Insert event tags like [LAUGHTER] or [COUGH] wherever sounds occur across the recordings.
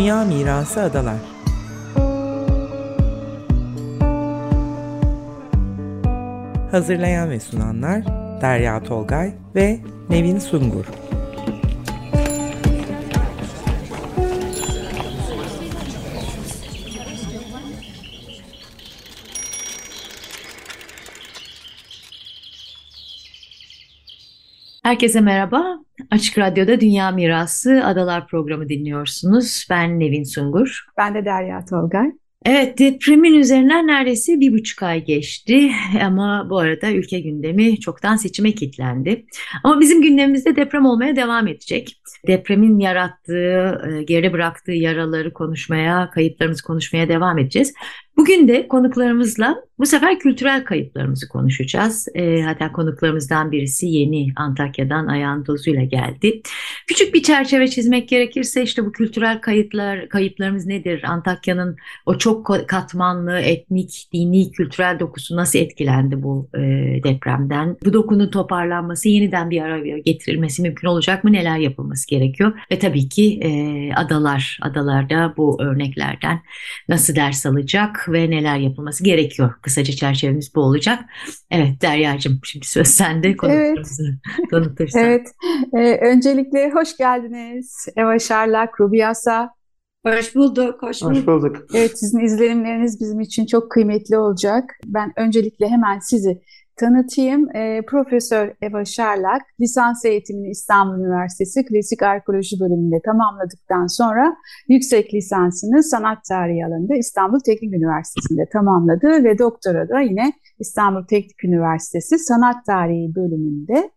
Dünya Mirası Adalar Hazırlayan ve sunanlar Derya Tolgay ve Nevin Sungur Herkese merhaba. Açık Radyo'da Dünya Mirası Adalar programı dinliyorsunuz. Ben Nevin Sungur. Ben de Derya Tolgay. Evet depremin üzerinden neredeyse bir buçuk ay geçti ama bu arada ülke gündemi çoktan seçime kilitlendi. Ama bizim gündemimizde deprem olmaya devam edecek. Depremin yarattığı, e, geri bıraktığı yaraları konuşmaya, kayıplarımızı konuşmaya devam edeceğiz. Bugün de konuklarımızla bu sefer kültürel kayıplarımızı konuşacağız. E, hatta konuklarımızdan birisi yeni Antakya'dan ayağın tozuyla geldi. Küçük bir çerçeve çizmek gerekirse işte bu kültürel kayıplar, kayıplarımız nedir? Antakya'nın o çok katmanlı etnik, dini, kültürel dokusu nasıl etkilendi bu e, depremden? Bu dokunun toparlanması, yeniden bir araya getirilmesi mümkün olacak mı? Neler yapılması gerekiyor? Ve tabii ki e, adalar, adalarda bu örneklerden nasıl ders alacak ve neler yapılması gerekiyor? Kısaca çerçevemiz bu olacak. Evet Derya'cığım şimdi söz sende konuklarımızı evet. tanıtırsan. evet. Ee, öncelikle hoş geldiniz. Eva Şarlak, Rubiasa. Hoş bulduk. Hoş bulduk. Hoş bulduk. Evet sizin izlenimleriniz bizim için çok kıymetli olacak. Ben öncelikle hemen sizi tanıtayım. E, Profesör Eva Şarlak, lisans eğitimini İstanbul Üniversitesi Klasik Arkeoloji bölümünde tamamladıktan sonra yüksek lisansını sanat tarihi alanında İstanbul Teknik Üniversitesi'nde tamamladı ve doktora da yine İstanbul Teknik Üniversitesi Sanat Tarihi bölümünde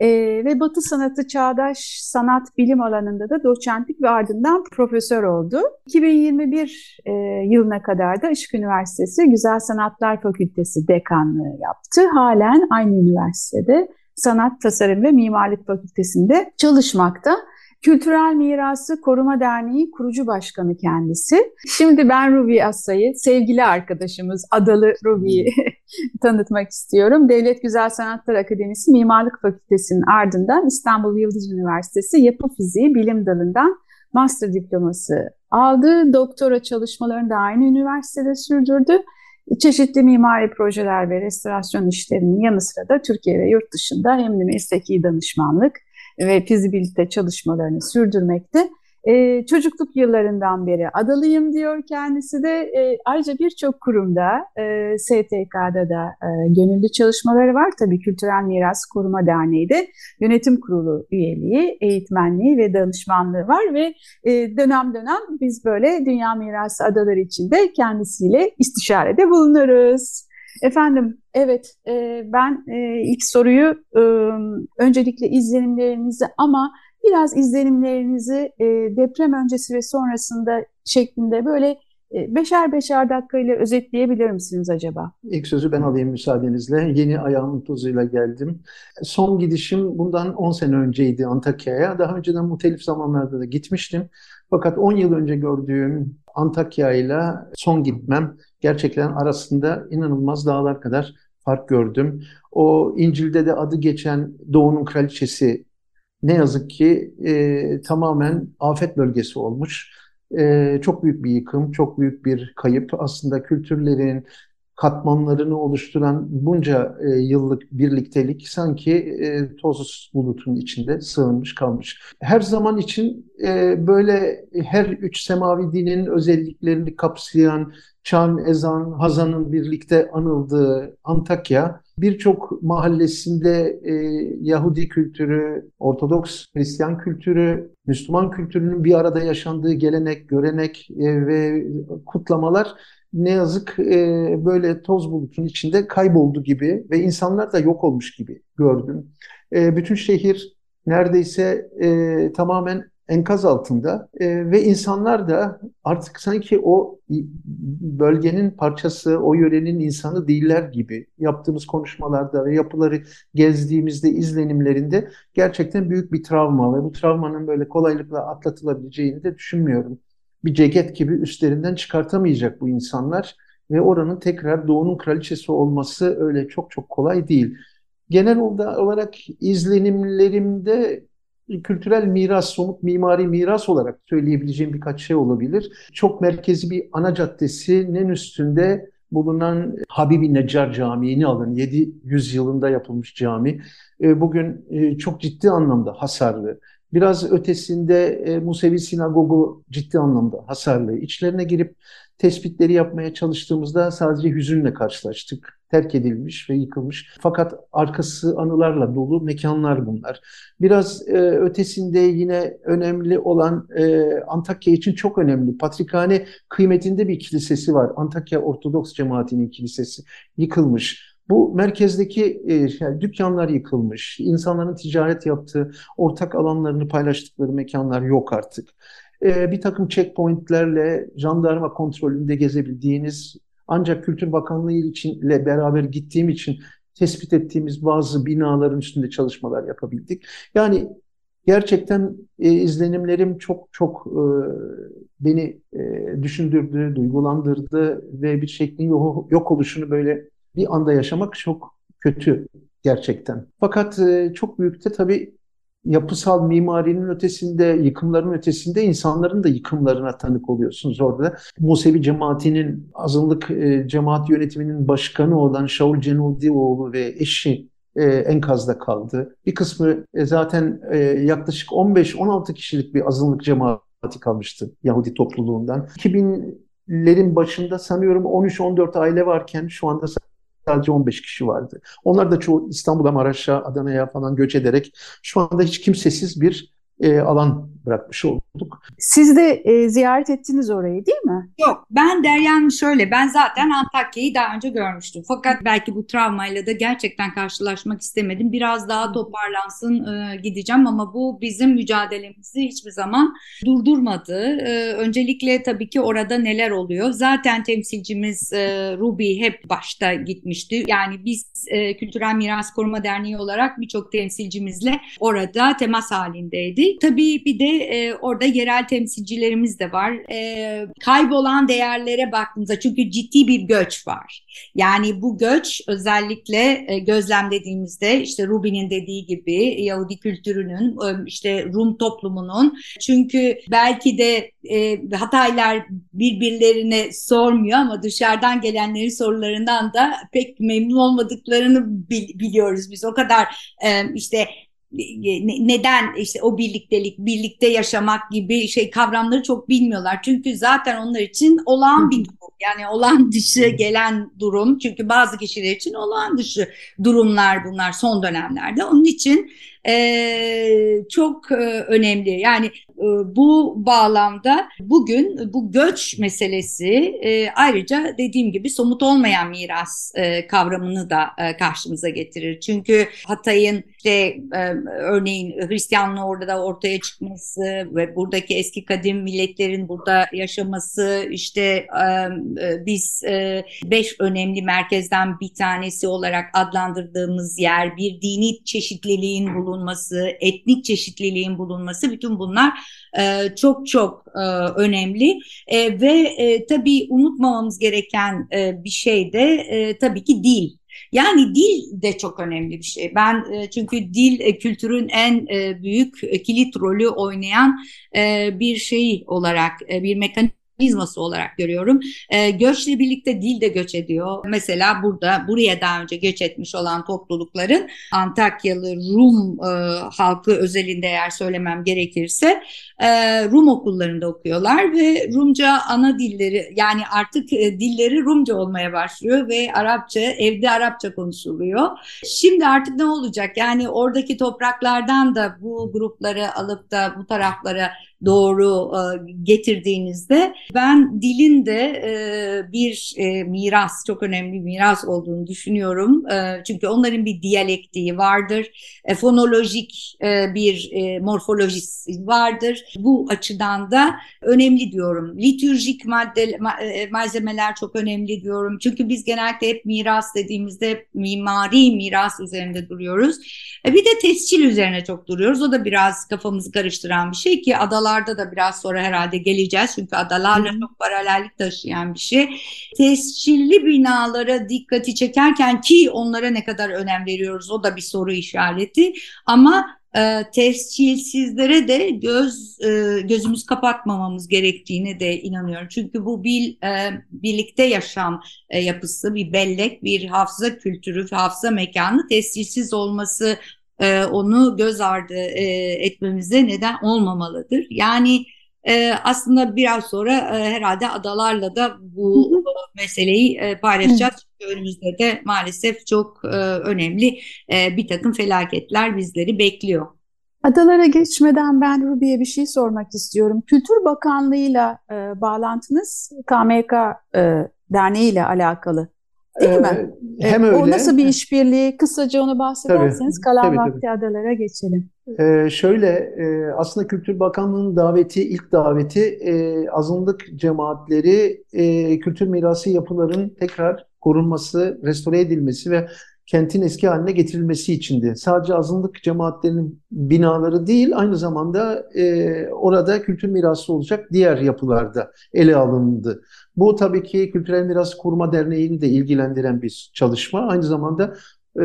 e, ve Batı sanatı çağdaş sanat bilim alanında da doçentlik ve ardından profesör oldu. 2021 e, yılına kadar da Işık Üniversitesi Güzel Sanatlar Fakültesi dekanlığı yaptı. Halen aynı üniversitede Sanat, Tasarım ve Mimarlık Fakültesi'nde çalışmakta. Kültürel Mirası Koruma Derneği kurucu başkanı kendisi. Şimdi ben Ruby Asay'ı, sevgili arkadaşımız Adalı Ruby'yi [LAUGHS] tanıtmak istiyorum. Devlet Güzel Sanatlar Akademisi Mimarlık Fakültesi'nin ardından İstanbul Yıldız Üniversitesi Yapı Fiziği Bilim Dalı'ndan master diploması aldı. Doktora çalışmalarını da aynı üniversitede sürdürdü. Çeşitli mimari projeler ve restorasyon işlerinin yanı sıra da Türkiye ve yurt dışında hem de mesleki danışmanlık, ve fizibilite çalışmalarını sürdürmekte. Ee, çocukluk yıllarından beri adalıyım diyor kendisi de. E, ayrıca birçok kurumda, e, STK'da da e, gönüllü çalışmaları var. Tabii Kültürel Miras Koruma Derneği de yönetim kurulu üyeliği, eğitmenliği ve danışmanlığı var ve e, dönem dönem biz böyle Dünya Mirası Adaları içinde kendisiyle istişarede bulunuruz. Efendim, evet e, ben e, ilk soruyu e, öncelikle izlenimlerinizi ama biraz izlenimlerinizi e, deprem öncesi ve sonrasında şeklinde böyle e, beşer beşer dakikayla özetleyebilir misiniz acaba? İlk sözü ben alayım müsaadenizle. Yeni ayağımın tozuyla geldim. Son gidişim bundan 10 sene önceydi Antakya'ya. Daha önceden muhtelif zamanlarda da gitmiştim. Fakat 10 yıl önce gördüğüm Antakya ile son gitmem gerçekten arasında inanılmaz dağlar kadar fark gördüm. O İncil'de de adı geçen Doğu'nun kraliçesi ne yazık ki e, tamamen afet bölgesi olmuş. E, çok büyük bir yıkım, çok büyük bir kayıp. Aslında kültürlerin, katmanlarını oluşturan bunca e, yıllık birliktelik sanki e, toz bulutun içinde sığınmış kalmış. Her zaman için e, böyle her üç semavi dinin özelliklerini kapsayan Çan, Ezan, Hazan'ın birlikte anıldığı Antakya birçok mahallesinde e, Yahudi kültürü, Ortodoks Hristiyan kültürü, Müslüman kültürünün bir arada yaşandığı gelenek, görenek e, ve kutlamalar ne yazık e, böyle toz bulutun içinde kayboldu gibi ve insanlar da yok olmuş gibi gördüm. E, bütün şehir neredeyse e, tamamen enkaz altında e, ve insanlar da artık sanki o bölgenin parçası, o yörenin insanı değiller gibi yaptığımız konuşmalarda ve yapıları gezdiğimizde izlenimlerinde gerçekten büyük bir travma ve bu travmanın böyle kolaylıkla atlatılabileceğini de düşünmüyorum bir ceket gibi üstlerinden çıkartamayacak bu insanlar ve oranın tekrar doğunun kraliçesi olması öyle çok çok kolay değil. Genel olarak izlenimlerimde kültürel miras, somut mimari miras olarak söyleyebileceğim birkaç şey olabilir. Çok merkezi bir ana caddesinin üstünde bulunan Habibi Neccar Camii'ni alın. 700 yılında yapılmış cami. E, bugün e, çok ciddi anlamda hasarlı. Biraz ötesinde e, Musevi Sinagogu ciddi anlamda hasarlı. İçlerine girip tespitleri yapmaya çalıştığımızda sadece hüzünle karşılaştık. Terk edilmiş ve yıkılmış. Fakat arkası anılarla dolu mekanlar bunlar. Biraz e, ötesinde yine önemli olan e, Antakya için çok önemli. Patrikhane kıymetinde bir kilisesi var. Antakya Ortodoks Cemaati'nin kilisesi yıkılmış. Bu merkezdeki e, yani dükkanlar yıkılmış, insanların ticaret yaptığı, ortak alanlarını paylaştıkları mekanlar yok artık. E, bir takım checkpointlerle jandarma kontrolünde gezebildiğiniz ancak Kültür Bakanlığı ile beraber gittiğim için tespit ettiğimiz bazı binaların üstünde çalışmalar yapabildik. Yani gerçekten e, izlenimlerim çok çok beni düşündürdü, duygulandırdı ve bir şeklin yok oluşunu böyle bir anda yaşamak çok kötü gerçekten. Fakat e, çok büyük de tabii yapısal mimarinin ötesinde, yıkımların ötesinde insanların da yıkımlarına tanık oluyorsunuz orada. Musevi cemaatinin azınlık e, cemaat yönetiminin başkanı olan Şaul Cenudioğlu ve eşi e, enkazda kaldı. Bir kısmı zaten yaklaşık 15-16 kişilik bir azınlık cemaati kalmıştı Yahudi topluluğundan. 2000'lerin başında sanıyorum 13-14 aile varken şu anda sadece 15 kişi vardı. Onlar da çoğu İstanbul'a, Maraş'a, Adana'ya falan göç ederek şu anda hiç kimsesiz bir e, alan bırakmış olduk. Siz de e, ziyaret ettiniz orayı değil mi? Yok ben Deryan şöyle ben zaten Antakya'yı daha önce görmüştüm. Fakat belki bu travmayla da gerçekten karşılaşmak istemedim. Biraz daha toparlansın e, gideceğim ama bu bizim mücadelemizi hiçbir zaman durdurmadı. E, öncelikle tabii ki orada neler oluyor? Zaten temsilcimiz e, Ruby hep başta gitmişti. Yani biz e, Kültürel Miras Koruma Derneği olarak birçok temsilcimizle orada temas halindeydi. Tabii bir de e, orada yerel temsilcilerimiz de var. E, kaybolan değerlere baktığımızda çünkü ciddi bir göç var. Yani bu göç özellikle e, gözlemlediğimizde işte Rubin'in dediği gibi Yahudi kültürünün e, işte Rum toplumunun çünkü belki de e, Hataylar birbirlerine sormuyor ama dışarıdan gelenlerin sorularından da pek memnun olmadıklarını biliyoruz biz. O kadar e, işte neden işte o birliktelik, birlikte yaşamak gibi şey kavramları çok bilmiyorlar. Çünkü zaten onlar için olağan bir durum. Yani olağan dışı gelen durum. Çünkü bazı kişiler için olağan dışı durumlar bunlar son dönemlerde. Onun için e, çok e, önemli. Yani e, bu bağlamda bugün bu göç meselesi e, ayrıca dediğim gibi somut olmayan miras e, kavramını da e, karşımıza getirir. Çünkü Hatay'ın işte e, örneğin Hristiyanlığı orada da ortaya çıkması ve buradaki eski kadim milletlerin burada yaşaması işte e, e, biz e, beş önemli merkezden bir tanesi olarak adlandırdığımız yer bir dini çeşitliliğin bulunması, etnik çeşitliliğin bulunması bütün bunlar e, çok çok e, önemli e, ve tabii unutmamamız gereken bir şey de tabii ki dil. Yani dil de çok önemli bir şey. Ben çünkü dil kültürün en büyük kilit rolü oynayan bir şey olarak bir mekanizma mekanizması olarak görüyorum. E, göçle birlikte dil de göç ediyor. Mesela burada buraya daha önce göç etmiş olan toplulukların Antakyalı Rum e, halkı özelinde eğer söylemem gerekirse e, Rum okullarında okuyorlar ve Rumca ana dilleri yani artık e, dilleri Rumca olmaya başlıyor ve Arapça evde Arapça konuşuluyor. Şimdi artık ne olacak? Yani oradaki topraklardan da bu grupları alıp da bu taraflara doğru e, getirdiğinizde ben dilin de e, bir e, miras, çok önemli bir miras olduğunu düşünüyorum. E, çünkü onların bir diyalektiği vardır, e, fonolojik e, bir e, morfolojisi vardır. Bu açıdan da önemli diyorum. Litürjik madde, ma, e, malzemeler çok önemli diyorum. Çünkü biz genellikle hep miras dediğimizde mimari miras üzerinde duruyoruz. E, bir de tescil üzerine çok duruyoruz. O da biraz kafamızı karıştıran bir şey ki adalar adalarda da biraz sonra herhalde geleceğiz. Çünkü adalarla Hı. çok paralellik taşıyan bir şey. Tescilli binalara dikkati çekerken ki onlara ne kadar önem veriyoruz o da bir soru işareti. Ama e, tescilsizlere de göz e, gözümüz kapatmamamız gerektiğine de inanıyorum. Çünkü bu bil, e, birlikte yaşam e, yapısı, bir bellek, bir hafıza kültürü, hafıza mekanı tescilsiz olması e, onu göz ardı e, etmemize neden olmamalıdır. Yani e, aslında biraz sonra e, herhalde adalarla da bu hı hı. meseleyi e, paylaşacağız. Çünkü önümüzde de maalesef çok e, önemli e, bir takım felaketler bizleri bekliyor. Adalara geçmeden ben Rubi'ye bir şey sormak istiyorum. Kültür Bakanlığı'yla e, bağlantınız KMK e, Derneği ile alakalı değil ee, mi? Hem öyle. O nasıl bir işbirliği? Kısaca onu bahsederseniz tabii, kalan tabii, vakti tabii. adalara geçelim. Ee, şöyle e, aslında Kültür Bakanlığı'nın daveti, ilk daveti e, azınlık cemaatleri e, kültür mirası yapıların tekrar korunması, restore edilmesi ve kentin eski haline getirilmesi içindi. Sadece azınlık cemaatlerinin binaları değil, aynı zamanda e, orada kültür mirası olacak diğer yapılarda ele alındı. Bu tabii ki Kültürel Miras Koruma Derneği'ni de ilgilendiren bir çalışma. Aynı zamanda e,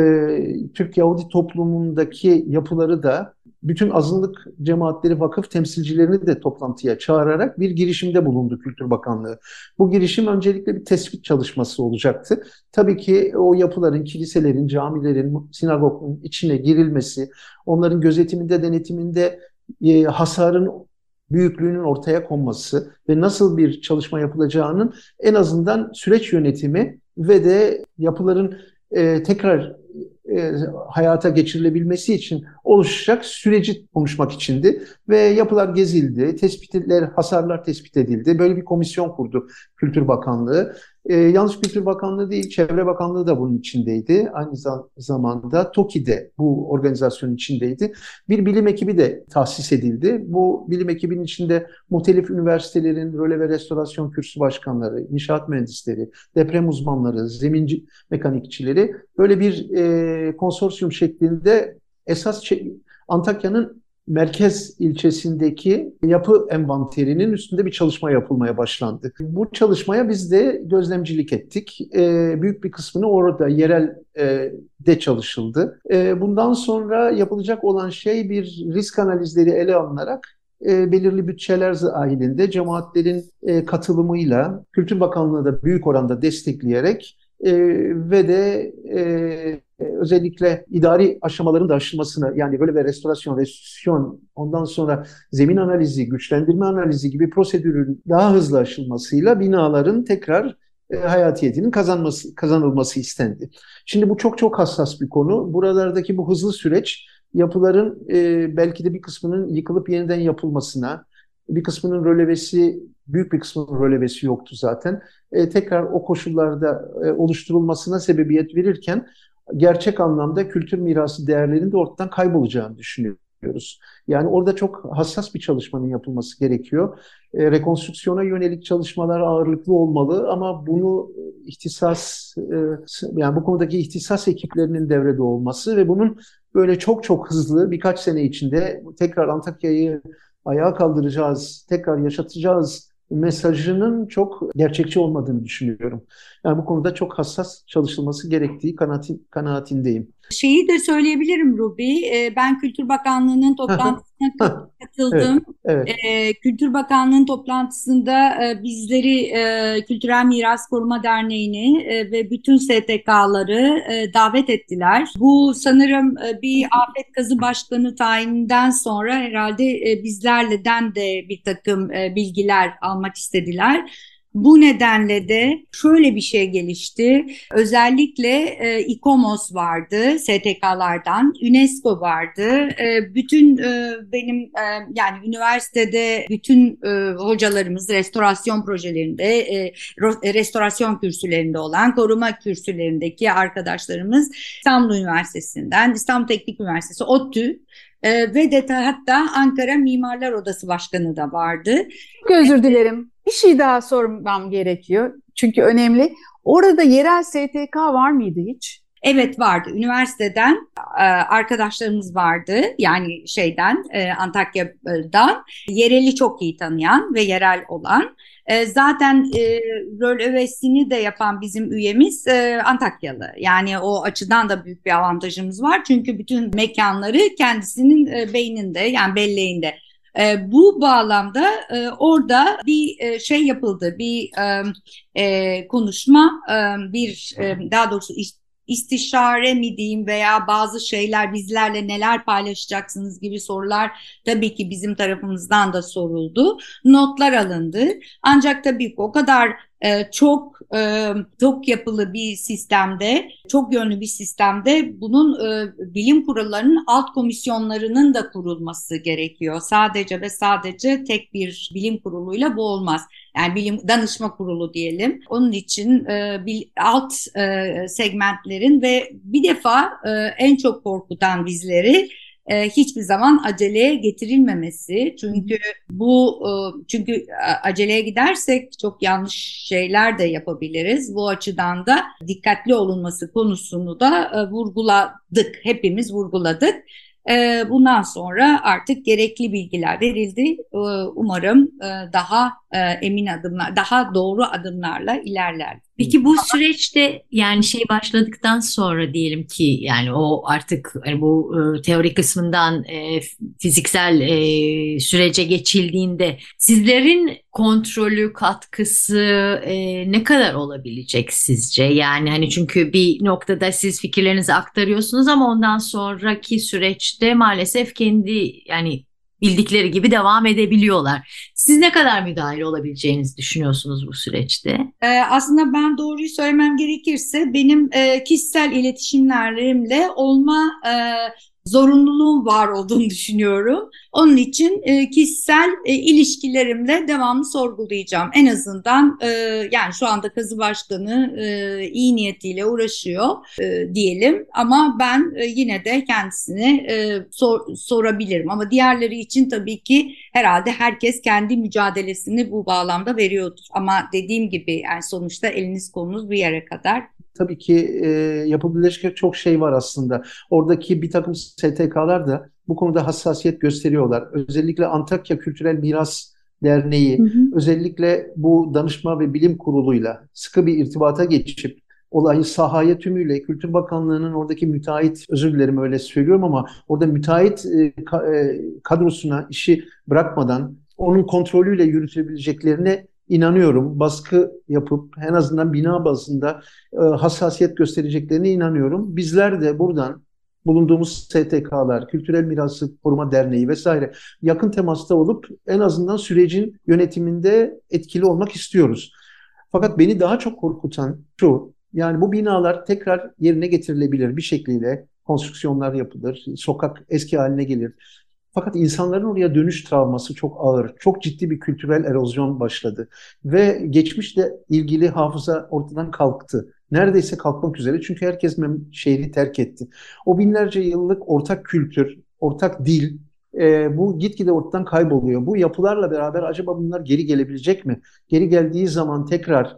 Türk Yahudi toplumundaki yapıları da bütün azınlık cemaatleri vakıf temsilcilerini de toplantıya çağırarak bir girişimde bulundu Kültür Bakanlığı. Bu girişim öncelikle bir tespit çalışması olacaktı. Tabii ki o yapıların, kiliselerin, camilerin, sinagogun içine girilmesi, onların gözetiminde, denetiminde e, hasarın büyüklüğünün ortaya konması ve nasıl bir çalışma yapılacağının en azından süreç yönetimi ve de yapıların e, tekrar e, hayata geçirilebilmesi için oluşacak süreci konuşmak içindi ve yapılar gezildi, tespitler, hasarlar tespit edildi. Böyle bir komisyon kurdu Kültür Bakanlığı. E, yalnız Kültür Bakanlığı değil, Çevre Bakanlığı da bunun içindeydi. Aynı zamanda TOKİ de bu organizasyonun içindeydi. Bir bilim ekibi de tahsis edildi. Bu bilim ekibinin içinde muhtelif üniversitelerin röle ve restorasyon kürsü başkanları, inşaat mühendisleri, deprem uzmanları, zeminci mekanikçileri böyle bir e, konsorsiyum şeklinde esas Antakya'nın merkez ilçesindeki yapı envanterinin üstünde bir çalışma yapılmaya başlandı. Bu çalışmaya biz de gözlemcilik ettik. E, büyük bir kısmını orada yerel e, de çalışıldı. E, bundan sonra yapılacak olan şey bir risk analizleri ele alınarak e, belirli bütçeler dahilinde cemaatlerin e, katılımıyla Kültür Bakanlığı da büyük oranda destekleyerek e, ve de e, özellikle idari aşamaların da aşılmasını yani böyle bir restorasyon, restitüsyon ondan sonra zemin analizi, güçlendirme analizi gibi prosedürün daha hızlı aşılmasıyla binaların tekrar e, hayatiyetinin kazanması, kazanılması istendi. Şimdi bu çok çok hassas bir konu. Buralardaki bu hızlı süreç yapıların e, belki de bir kısmının yıkılıp yeniden yapılmasına, bir kısmının rölevesi, büyük bir kısmının rölevesi yoktu zaten. E, tekrar o koşullarda e, oluşturulmasına sebebiyet verirken gerçek anlamda kültür mirası değerlerinin de ortadan kaybolacağını düşünüyoruz. Yani orada çok hassas bir çalışmanın yapılması gerekiyor. E, rekonstrüksiyona yönelik çalışmalar ağırlıklı olmalı ama bunu ihtisas e, yani bu konudaki ihtisas ekiplerinin devrede olması ve bunun böyle çok çok hızlı birkaç sene içinde tekrar Antakya'yı ayağa kaldıracağız, tekrar yaşatacağız mesajının çok gerçekçi olmadığını düşünüyorum. Yani bu konuda çok hassas çalışılması gerektiği kanaatin, kanaatindeyim. Şeyi de söyleyebilirim Ruby. Ee, ben Kültür Bakanlığı'nın [LAUGHS] toplantısına katıldım. Evet, evet. Kültür Bakanlığı'nın toplantısında e, bizleri e, Kültürel Miras Koruma Derneği'ni e, ve bütün STK'ları davet ettiler. Bu sanırım bir afet kazı başkanı tayininden sonra herhalde bizlerle de bir takım bilgiler almak istediler. Bu nedenle de şöyle bir şey gelişti. Özellikle e, İKOMOS vardı STK'lardan, UNESCO vardı. E, bütün e, benim e, yani üniversitede bütün e, hocalarımız restorasyon projelerinde, e, restorasyon kürsülerinde olan, koruma kürsülerindeki arkadaşlarımız İstanbul Üniversitesi'nden, İstanbul Teknik Üniversitesi, ODTÜ e, ve de hatta Ankara Mimarlar Odası Başkanı da vardı. Çok özür dilerim. Bir şey daha sormam gerekiyor. Çünkü önemli. Orada yerel STK var mıydı hiç? Evet vardı. Üniversiteden e, arkadaşlarımız vardı. Yani şeyden e, Antakya'dan yereli çok iyi tanıyan ve yerel olan. E, zaten rol övesini de yapan bizim üyemiz Antakyalı. Yani o açıdan da büyük bir avantajımız var. Çünkü bütün mekanları kendisinin beyninde yani belleğinde. E, bu bağlamda e, orada bir e, şey yapıldı, bir e, konuşma, e, bir e, daha doğrusu istişare mi diyeyim veya bazı şeyler bizlerle neler paylaşacaksınız gibi sorular tabii ki bizim tarafımızdan da soruldu. Notlar alındı. Ancak tabii ki o kadar e, çok e, çok yapılı bir sistemde, çok yönlü bir sistemde bunun e, bilim kurullarının alt komisyonlarının da kurulması gerekiyor. Sadece ve sadece tek bir bilim kuruluyla bu olmaz. Yani bilim danışma kurulu diyelim. Onun için alt segmentlerin ve bir defa en çok korkutan bizleri e, hiçbir zaman aceleye getirilmemesi. Çünkü bu e, çünkü aceleye gidersek çok yanlış şeyler de yapabiliriz. Bu açıdan da dikkatli olunması konusunu da e, vurguladık. Hepimiz vurguladık. E, bundan sonra artık gerekli bilgiler verildi. E, umarım e, daha e, emin adımlar, daha doğru adımlarla ilerler. Peki bu süreçte yani şey başladıktan sonra diyelim ki yani o artık yani bu e, teori kısmından e, fiziksel e, sürece geçildiğinde sizlerin kontrolü katkısı e, ne kadar olabilecek sizce? Yani hani çünkü bir noktada siz fikirlerinizi aktarıyorsunuz ama ondan sonraki süreçte maalesef kendi yani bildikleri gibi devam edebiliyorlar. Siz ne kadar müdahale olabileceğinizi düşünüyorsunuz bu süreçte? Ee, aslında ben doğruyu söylemem gerekirse benim e, kişisel iletişimlerimle olma e, zorunluluğum var olduğunu [LAUGHS] düşünüyorum. Onun için e, kişisel e, ilişkilerimle devamlı sorgulayacağım. En azından e, yani şu anda kazı başkanı e, iyi niyetiyle uğraşıyor e, diyelim ama ben e, yine de kendisine e, sor, sorabilirim. Ama diğerleri için tabii ki herhalde herkes kendi mücadelesini bu bağlamda veriyordur. Ama dediğim gibi yani sonuçta eliniz kolunuz bir yere kadar tabii ki e, yapabilecek çok şey var aslında. Oradaki bir takım STK'lar da bu konuda hassasiyet gösteriyorlar. Özellikle Antakya Kültürel Miras Derneği hı hı. özellikle bu danışma ve bilim kuruluyla sıkı bir irtibata geçip olayı sahaya tümüyle Kültür Bakanlığı'nın oradaki müteahhit özür dilerim öyle söylüyorum ama orada müteahhit e, e kadrosuna işi bırakmadan onun kontrolüyle yürütebileceklerine inanıyorum. Baskı yapıp en azından bina bazında e, hassasiyet göstereceklerine inanıyorum. Bizler de buradan bulunduğumuz STK'lar, Kültürel Mirası Koruma Derneği vesaire yakın temasta olup en azından sürecin yönetiminde etkili olmak istiyoruz. Fakat beni daha çok korkutan şu, yani bu binalar tekrar yerine getirilebilir bir şekilde konstrüksiyonlar yapılır, sokak eski haline gelir. Fakat insanların oraya dönüş travması çok ağır. Çok ciddi bir kültürel erozyon başladı. Ve geçmişle ilgili hafıza ortadan kalktı. Neredeyse kalkmak üzere çünkü herkes şehri terk etti. O binlerce yıllık ortak kültür, ortak dil e, bu gitgide ortadan kayboluyor. Bu yapılarla beraber acaba bunlar geri gelebilecek mi? Geri geldiği zaman tekrar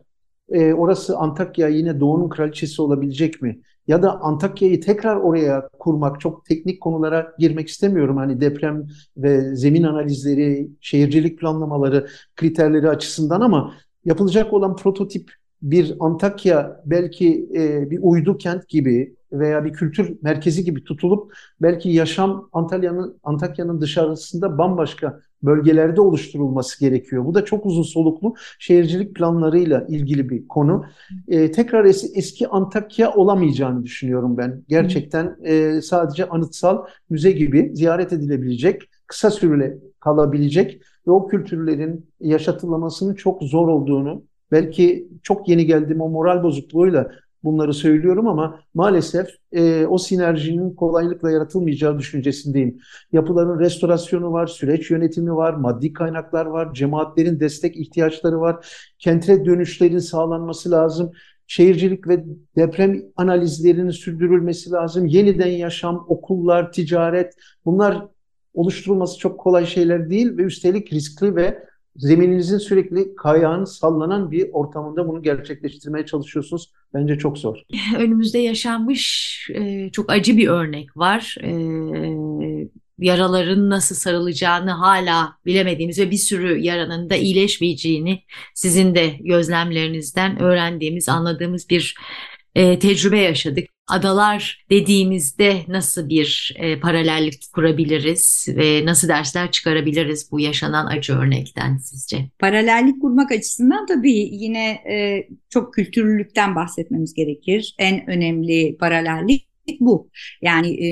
e, orası Antakya yine Doğu'nun kraliçesi olabilecek mi? Ya da Antakya'yı tekrar oraya kurmak çok teknik konulara girmek istemiyorum. Hani deprem ve zemin analizleri, şehircilik planlamaları kriterleri açısından ama yapılacak olan prototip bir Antakya belki e, bir uydu kent gibi veya bir kültür merkezi gibi tutulup belki yaşam Antalya'nın Antakya'nın dışarısında bambaşka bölgelerde oluşturulması gerekiyor. Bu da çok uzun soluklu şehircilik planlarıyla ilgili bir konu. E, tekrar es, eski Antakya olamayacağını düşünüyorum ben. Gerçekten e, sadece anıtsal müze gibi ziyaret edilebilecek, kısa süreli kalabilecek ve o kültürlerin yaşatılmasının çok zor olduğunu, belki çok yeni geldiğim o moral bozukluğuyla bunları söylüyorum ama maalesef e, o sinerjinin kolaylıkla yaratılmayacağı düşüncesindeyim. Yapıların restorasyonu var, süreç yönetimi var, maddi kaynaklar var, cemaatlerin destek ihtiyaçları var, kente dönüşlerin sağlanması lazım. Şehircilik ve deprem analizlerinin sürdürülmesi lazım. Yeniden yaşam, okullar, ticaret bunlar oluşturulması çok kolay şeyler değil ve üstelik riskli ve zemininizin sürekli kayağın sallanan bir ortamında bunu gerçekleştirmeye çalışıyorsunuz. Bence çok zor. [LAUGHS] Önümüzde yaşanmış e, çok acı bir örnek var. E, yaraların nasıl sarılacağını hala bilemediğimiz ve bir sürü yaranın da iyileşmeyeceğini sizin de gözlemlerinizden öğrendiğimiz, anladığımız bir e, tecrübe yaşadık. Adalar dediğimizde nasıl bir e, paralellik kurabiliriz ve nasıl dersler çıkarabiliriz bu yaşanan acı örnekten sizce? Paralellik kurmak açısından tabii yine e, çok kültürlülükten bahsetmemiz gerekir. En önemli paralellik bu. Yani e,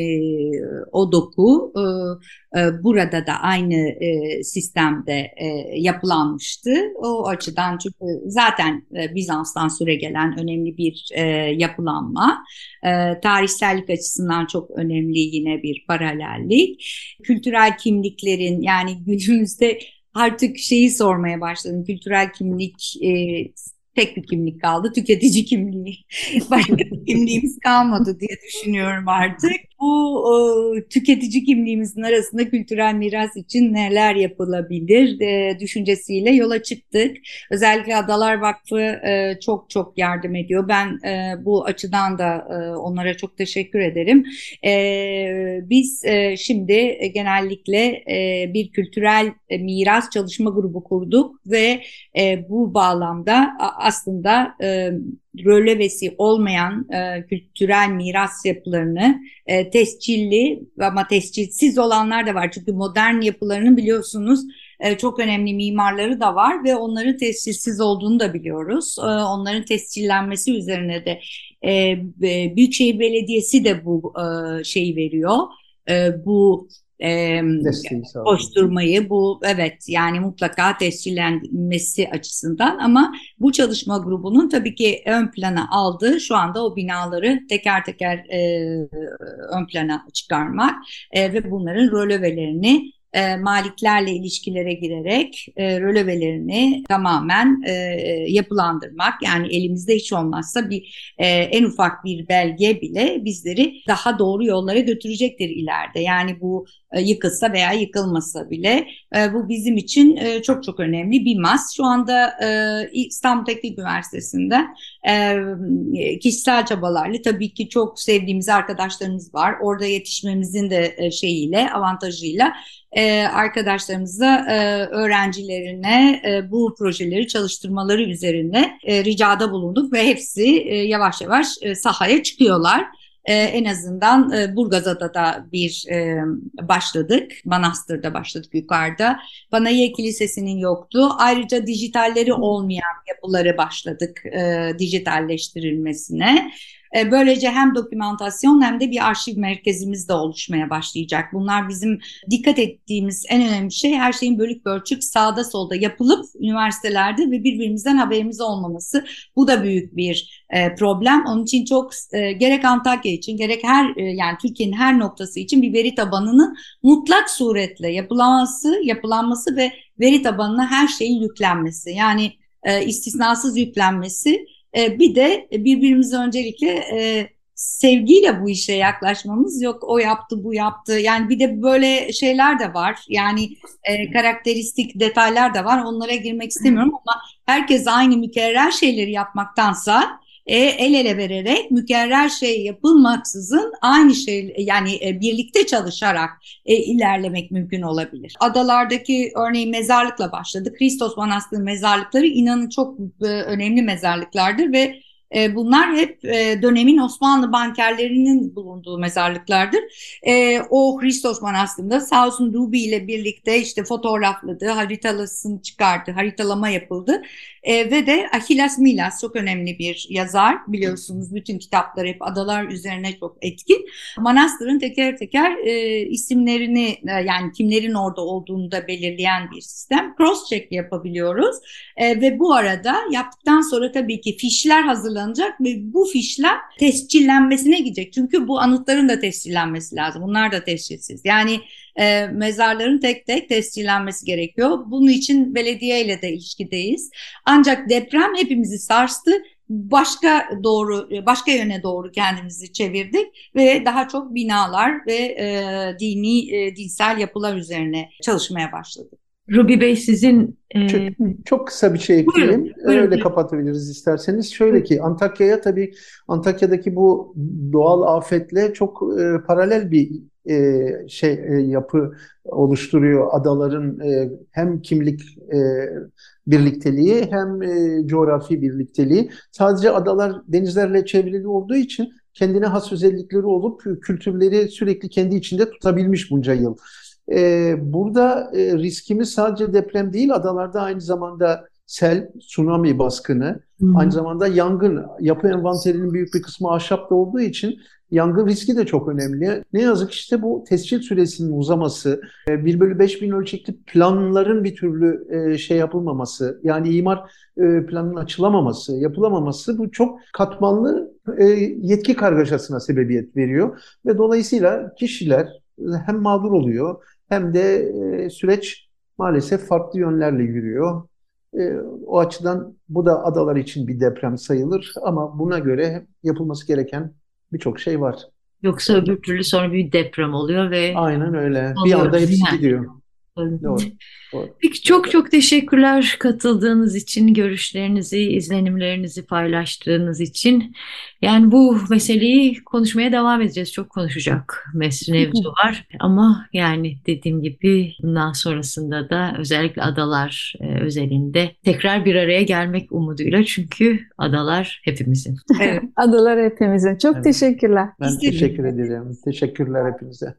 o doku e, e, burada da aynı e, sistemde e, yapılanmıştı. O açıdan çünkü zaten e, Bizans'tan süre gelen önemli bir e, yapılanma. E, tarihsellik açısından çok önemli yine bir paralellik. Kültürel kimliklerin yani günümüzde artık şeyi sormaya başladım. Kültürel kimlik e, tek bir kimlik kaldı. Tüketici kimliği. [LAUGHS] Başka bir kimliğimiz kalmadı diye düşünüyorum artık bu e, tüketici kimliğimizin arasında kültürel miras için neler yapılabilir e, düşüncesiyle yola çıktık. Özellikle Adalar Vakfı e, çok çok yardım ediyor. Ben e, bu açıdan da e, onlara çok teşekkür ederim. E, biz e, şimdi genellikle e, bir kültürel miras çalışma grubu kurduk ve e, bu bağlamda aslında e, rölevesi olmayan e, kültürel miras yapılarını e, tescilli ama tescilsiz olanlar da var. Çünkü modern yapılarının biliyorsunuz e, çok önemli mimarları da var ve onların tescilsiz olduğunu da biliyoruz. E, onların tescillenmesi üzerine de e, Büyükşehir Belediyesi de bu e, şeyi veriyor. E, bu e, koşturmayı bu evet yani mutlaka tescillenmesi açısından ama bu çalışma grubunun tabii ki ön plana aldığı şu anda o binaları teker teker e, ön plana çıkarmak e, ve bunların rölevelerini e, maliklerle ilişkilere girerek e, rölevelerini tamamen e, yapılandırmak yani elimizde hiç olmazsa bir e, en ufak bir belge bile bizleri daha doğru yollara götürecektir ileride. Yani bu e, yıkılsa veya yıkılmasa bile e, bu bizim için e, çok çok önemli bir mas. Şu anda e, İstanbul Teknik Üniversitesi'nde e, kişisel çabalarla tabii ki çok sevdiğimiz arkadaşlarımız var. Orada yetişmemizin de e, şeyiyle avantajıyla e, arkadaşlarımıza, e, öğrencilerine e, bu projeleri çalıştırmaları üzerine e, ricada bulunduk ve hepsi e, yavaş yavaş e, sahaya çıkıyorlar. E, en azından e, Burgazada da bir e, başladık. Manastır'da başladık yukarıda. Panayiye Kilisesi'nin yoktu. Ayrıca dijitalleri olmayan yapıları başladık e, dijitalleştirilmesine. E, böylece hem dokümantasyon hem de bir arşiv merkezimiz de oluşmaya başlayacak. Bunlar bizim dikkat ettiğimiz en önemli şey her şeyin bölük bölçük sağda solda yapılıp üniversitelerde ve birbirimizden haberimiz olmaması. Bu da büyük bir e, problem. Onun için çok e, gerek Antakya için gerek her yani Türkiye'nin her noktası için bir veri tabanının mutlak suretle yapılanması, yapılanması ve veri tabanına her şeyin yüklenmesi. Yani istisnasız yüklenmesi e, bir de birbirimize öncelikle e, sevgiyle bu işe yaklaşmamız yok. O yaptı bu yaptı. Yani bir de böyle şeyler de var. Yani e, karakteristik detaylar da var. Onlara girmek istemiyorum ama herkes aynı mükerrer şeyleri yapmaktansa e, el ele vererek mükerrer şey yapılmaksızın aynı şey yani e, birlikte çalışarak e, ilerlemek mümkün olabilir. Adalardaki örneğin mezarlıkla başladı. Kristos Manastırı mezarlıkları inanın çok e, önemli mezarlıklardır ve e, bunlar hep e, dönemin Osmanlı bankerlerinin bulunduğu mezarlıklardır. E, o Hristos Manastırı'nda sağ olsun Dubi ile birlikte işte fotoğrafladı, haritalasını çıkardı, haritalama yapıldı. E, ve de Achilles Milas çok önemli bir yazar biliyorsunuz bütün kitapları hep adalar üzerine çok etkin. Manastırın teker teker e, isimlerini e, yani kimlerin orada olduğunu da belirleyen bir sistem. Cross check yapabiliyoruz e, ve bu arada yaptıktan sonra tabii ki fişler hazırlanacak ve bu fişler tescillenmesine gidecek. Çünkü bu anıtların da tescillenmesi lazım. Bunlar da tescilsiz. Yani e, mezarların tek tek tescillenmesi gerekiyor. Bunun için belediye ile de ilişkideyiz. Ancak deprem hepimizi sarstı başka doğru başka yöne doğru kendimizi çevirdik ve daha çok binalar ve e, dini e, dinsel yapılar üzerine çalışmaya başladık. Ruby Bey sizin e, Çok, çok kısa bir şey ekleyeyim. Buyurun, buyurun. Öyle kapatabiliriz isterseniz. Şöyle ki Antakya'ya tabii Antakya'daki bu doğal afetle çok e, paralel bir e, şey e, yapı oluşturuyor adaların e, hem kimlik e, birlikteliği hem e, coğrafi birlikteliği. Sadece adalar denizlerle çevrili olduğu için kendine has özellikleri olup kültürleri sürekli kendi içinde tutabilmiş bunca yıl. E, burada e, riskimiz sadece deprem değil, adalarda aynı zamanda sel, tsunami baskını, aynı zamanda yangın. Yapı envanterinin büyük bir kısmı ahşapta olduğu için yangın riski de çok önemli. Ne yazık işte bu tescil süresinin uzaması, 1 bölü 5 bin ölçekli planların bir türlü şey yapılmaması, yani imar planının açılamaması, yapılamaması bu çok katmanlı yetki kargaşasına sebebiyet veriyor. Ve dolayısıyla kişiler hem mağdur oluyor hem de süreç maalesef farklı yönlerle yürüyor. O açıdan bu da adalar için bir deprem sayılır ama buna göre yapılması gereken birçok şey var. Yoksa öbür türlü sonra bir deprem oluyor ve Aynen öyle. Bir anda hepsi gidiyor. Doğru. Doğru. Peki çok çok teşekkürler katıldığınız için, görüşlerinizi, izlenimlerinizi paylaştığınız için. Yani bu meseleyi konuşmaya devam edeceğiz. Çok konuşacak mevzu var. Ama yani dediğim gibi bundan sonrasında da özellikle adalar e, özelinde tekrar bir araya gelmek umuduyla. Çünkü adalar hepimizin. Evet. Adalar hepimizin. Çok Evet. teşekkürler. Ben teşekkür ederim. Teşekkürler hepinize.